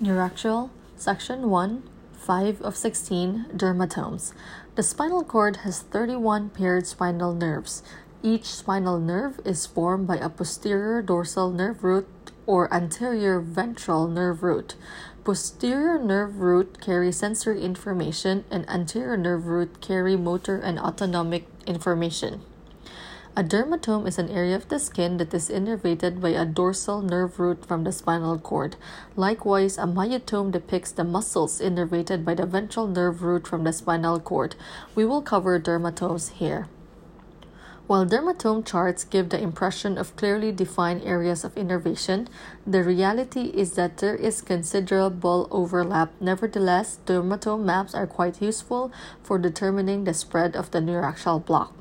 Neuraxial, Section 1, 5 of 16 dermatomes. The spinal cord has 31 paired spinal nerves. Each spinal nerve is formed by a posterior dorsal nerve root or anterior ventral nerve root. Posterior nerve root carry sensory information and anterior nerve root carry motor and autonomic information. A dermatome is an area of the skin that is innervated by a dorsal nerve root from the spinal cord. Likewise, a myotome depicts the muscles innervated by the ventral nerve root from the spinal cord. We will cover dermatomes here. While dermatome charts give the impression of clearly defined areas of innervation, the reality is that there is considerable overlap. Nevertheless, dermatome maps are quite useful for determining the spread of the neuraxial block.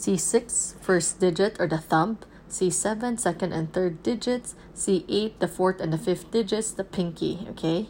C6, first digit or the thumb, C7, second and third digits, C8, the fourth and the fifth digits, the pinky, okay?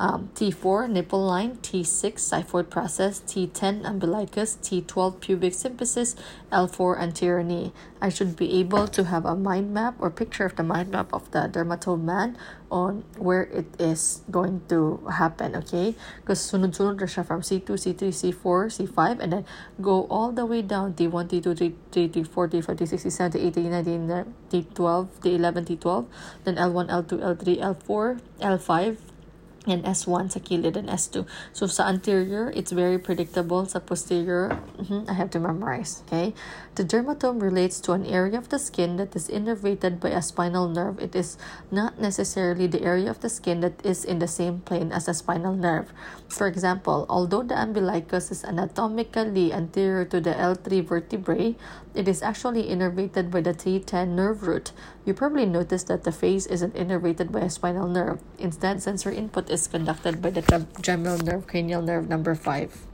Um, T4, nipple line, T6, xiphoid process, T10, umbilicus, T12, pubic symphysis, L4, anterior knee. I should be able to have a mind map or picture of the mind map of the dermatome map on where it is going to happen, okay? Because sunod-sunod from C2, C3, C4, C5, and then go all the way down T1, T2, T3, T4, T5, T6, T7, T8, T9, T9, T12, T11, T12, then L1, L2, L3, L4, L5, and S1 sa kilid and S2. So sa anterior, it's very predictable. Sa posterior, mm-hmm, I have to memorize. Okay? The dermatome relates to an area of the skin that is innervated by a spinal nerve. It is not necessarily the area of the skin that is in the same plane as a spinal nerve. For example, although the umbilicus is anatomically anterior to the L3 vertebrae, it is actually innervated by the T10 nerve root. You probably noticed that the face isn't innervated by a spinal nerve. Instead, sensory input is conducted by the trigeminal nerve, cranial nerve number 5.